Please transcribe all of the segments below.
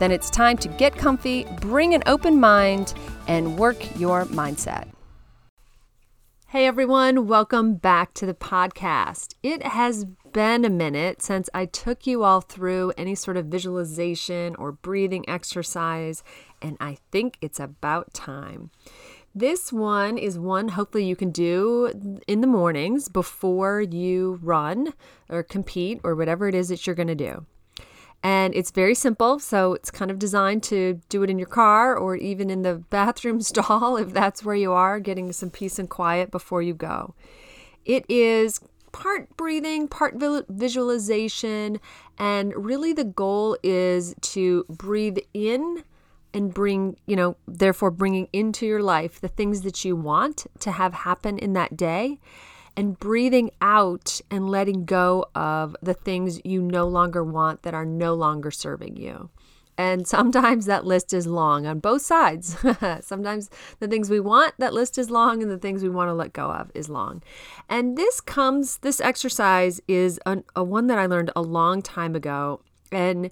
then it's time to get comfy, bring an open mind, and work your mindset. Hey everyone, welcome back to the podcast. It has been a minute since I took you all through any sort of visualization or breathing exercise, and I think it's about time. This one is one hopefully you can do in the mornings before you run or compete or whatever it is that you're going to do. And it's very simple. So it's kind of designed to do it in your car or even in the bathroom stall if that's where you are, getting some peace and quiet before you go. It is part breathing, part visualization. And really the goal is to breathe in and bring, you know, therefore bringing into your life the things that you want to have happen in that day and breathing out and letting go of the things you no longer want that are no longer serving you. And sometimes that list is long on both sides. sometimes the things we want, that list is long, and the things we want to let go of is long. And this comes, this exercise is a, a one that I learned a long time ago. And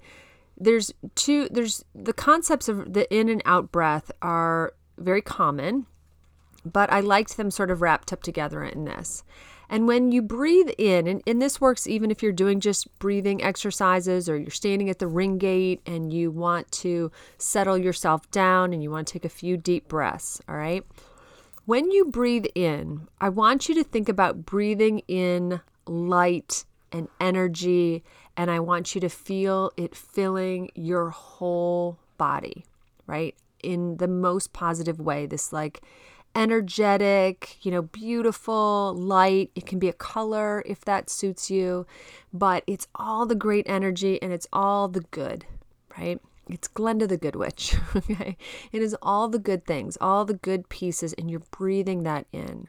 there's two, there's the concepts of the in and out breath are very common but I liked them sort of wrapped up together in this. And when you breathe in, and, and this works even if you're doing just breathing exercises or you're standing at the ring gate and you want to settle yourself down and you want to take a few deep breaths, all right? When you breathe in, I want you to think about breathing in light and energy, and I want you to feel it filling your whole body, right? In the most positive way. This, like, energetic, you know, beautiful, light. It can be a color if that suits you, but it's all the great energy and it's all the good, right? It's Glenda the Good Witch, okay? It is all the good things, all the good pieces, and you're breathing that in.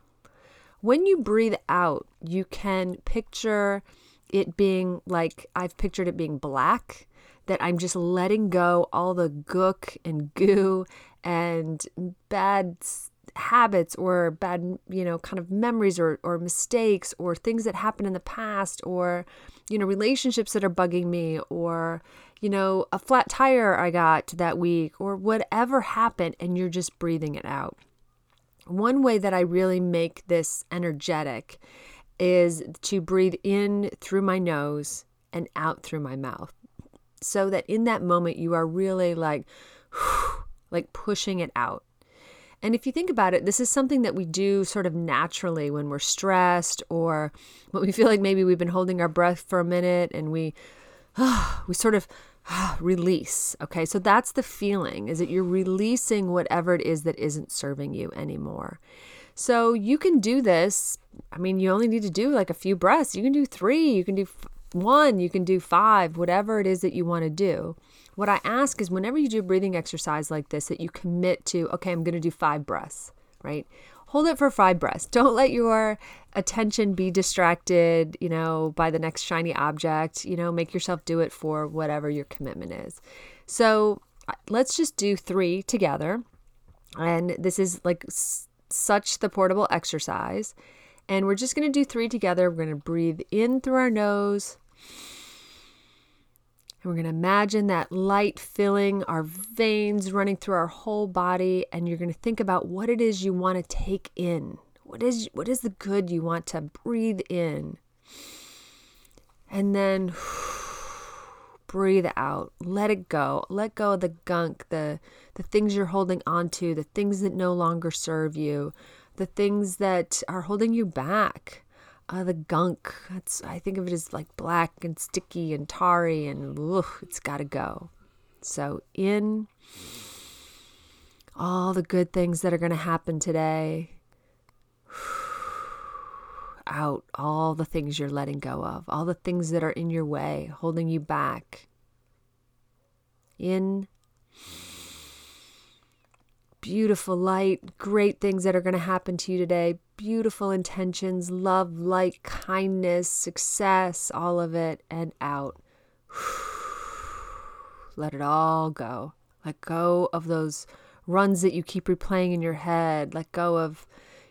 When you breathe out, you can picture it being like I've pictured it being black, that I'm just letting go all the gook and goo and bad habits or bad, you know, kind of memories or, or mistakes or things that happened in the past or, you know, relationships that are bugging me or, you know, a flat tire I got that week or whatever happened and you're just breathing it out. One way that I really make this energetic is to breathe in through my nose and out through my mouth. So that in that moment you are really like like pushing it out. And if you think about it, this is something that we do sort of naturally when we're stressed or when we feel like maybe we've been holding our breath for a minute and we we sort of release. Okay? So that's the feeling is that you're releasing whatever it is that isn't serving you anymore. So you can do this. I mean, you only need to do like a few breaths. You can do 3, you can do one, you can do 5, whatever it is that you want to do. What I ask is whenever you do a breathing exercise like this, that you commit to, okay, I'm going to do five breaths, right? Hold it for five breaths. Don't let your attention be distracted, you know, by the next shiny object. You know, make yourself do it for whatever your commitment is. So uh, let's just do three together. And this is like s- such the portable exercise. And we're just going to do three together. We're going to breathe in through our nose and we're going to imagine that light filling our veins, running through our whole body. And you're going to think about what it is you want to take in. What is, what is the good you want to breathe in? And then breathe out. Let it go. Let go of the gunk, the, the things you're holding on to, the things that no longer serve you, the things that are holding you back uh, the gunk. That's I think of it as like black and sticky and tarry and ugh, it's got to go. So in all the good things that are going to happen today. Out all the things you're letting go of, all the things that are in your way, holding you back. In beautiful light, great things that are going to happen to you today, beautiful intentions, love, light, kindness, success, all of it, and out. Let it all go. Let go of those runs that you keep replaying in your head. Let go of,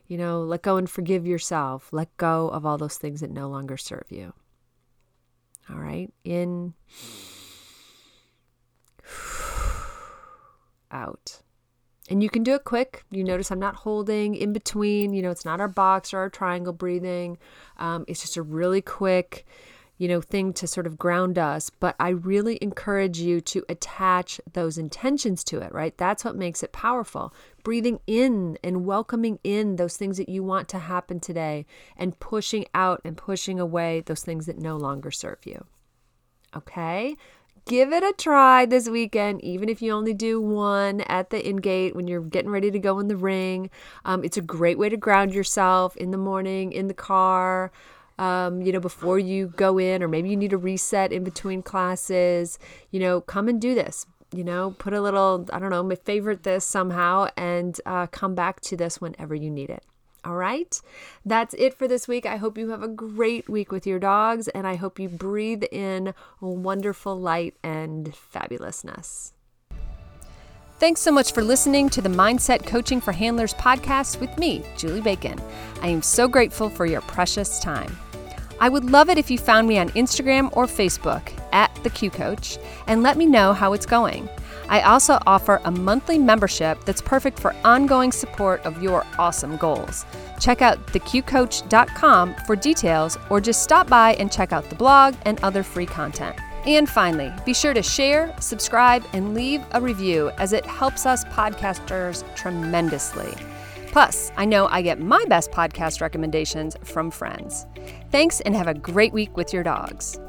you know, let go and forgive yourself. Let go of all those things that no longer serve you. All right. In, out. And you can do it quick. You notice I'm not holding in between. You know, it's not our box or our triangle breathing. Um, it's just a really quick, you know, thing to sort of ground us. But I really encourage you to attach those intentions to it, right? That's what makes it powerful. Breathing in and welcoming in those things that you want to happen today and pushing out and pushing away those things that no longer serve you. Okay? Give it a try this weekend, even if you only do one at the in gate when you're getting ready to go in the ring. Um, it's a great way to ground yourself in the morning, in the car. Um, you know, before you go in, or maybe you need a reset in between classes, you know, come and do this. You know, put a little, I don't know, my favorite this somehow and uh, come back to this whenever you need it. All right, that's it for this week. I hope you have a great week with your dogs, and I hope you breathe in wonderful light and fabulousness. Thanks so much for listening to the Mindset Coaching for Handlers podcast with me, Julie Bacon. I am so grateful for your precious time. I would love it if you found me on Instagram or Facebook at the Q Coach and let me know how it's going. I also offer a monthly membership that's perfect for ongoing support of your awesome goals. Check out theqcoach.com for details or just stop by and check out the blog and other free content. And finally, be sure to share, subscribe, and leave a review as it helps us podcasters tremendously. Plus, I know I get my best podcast recommendations from friends. Thanks and have a great week with your dogs.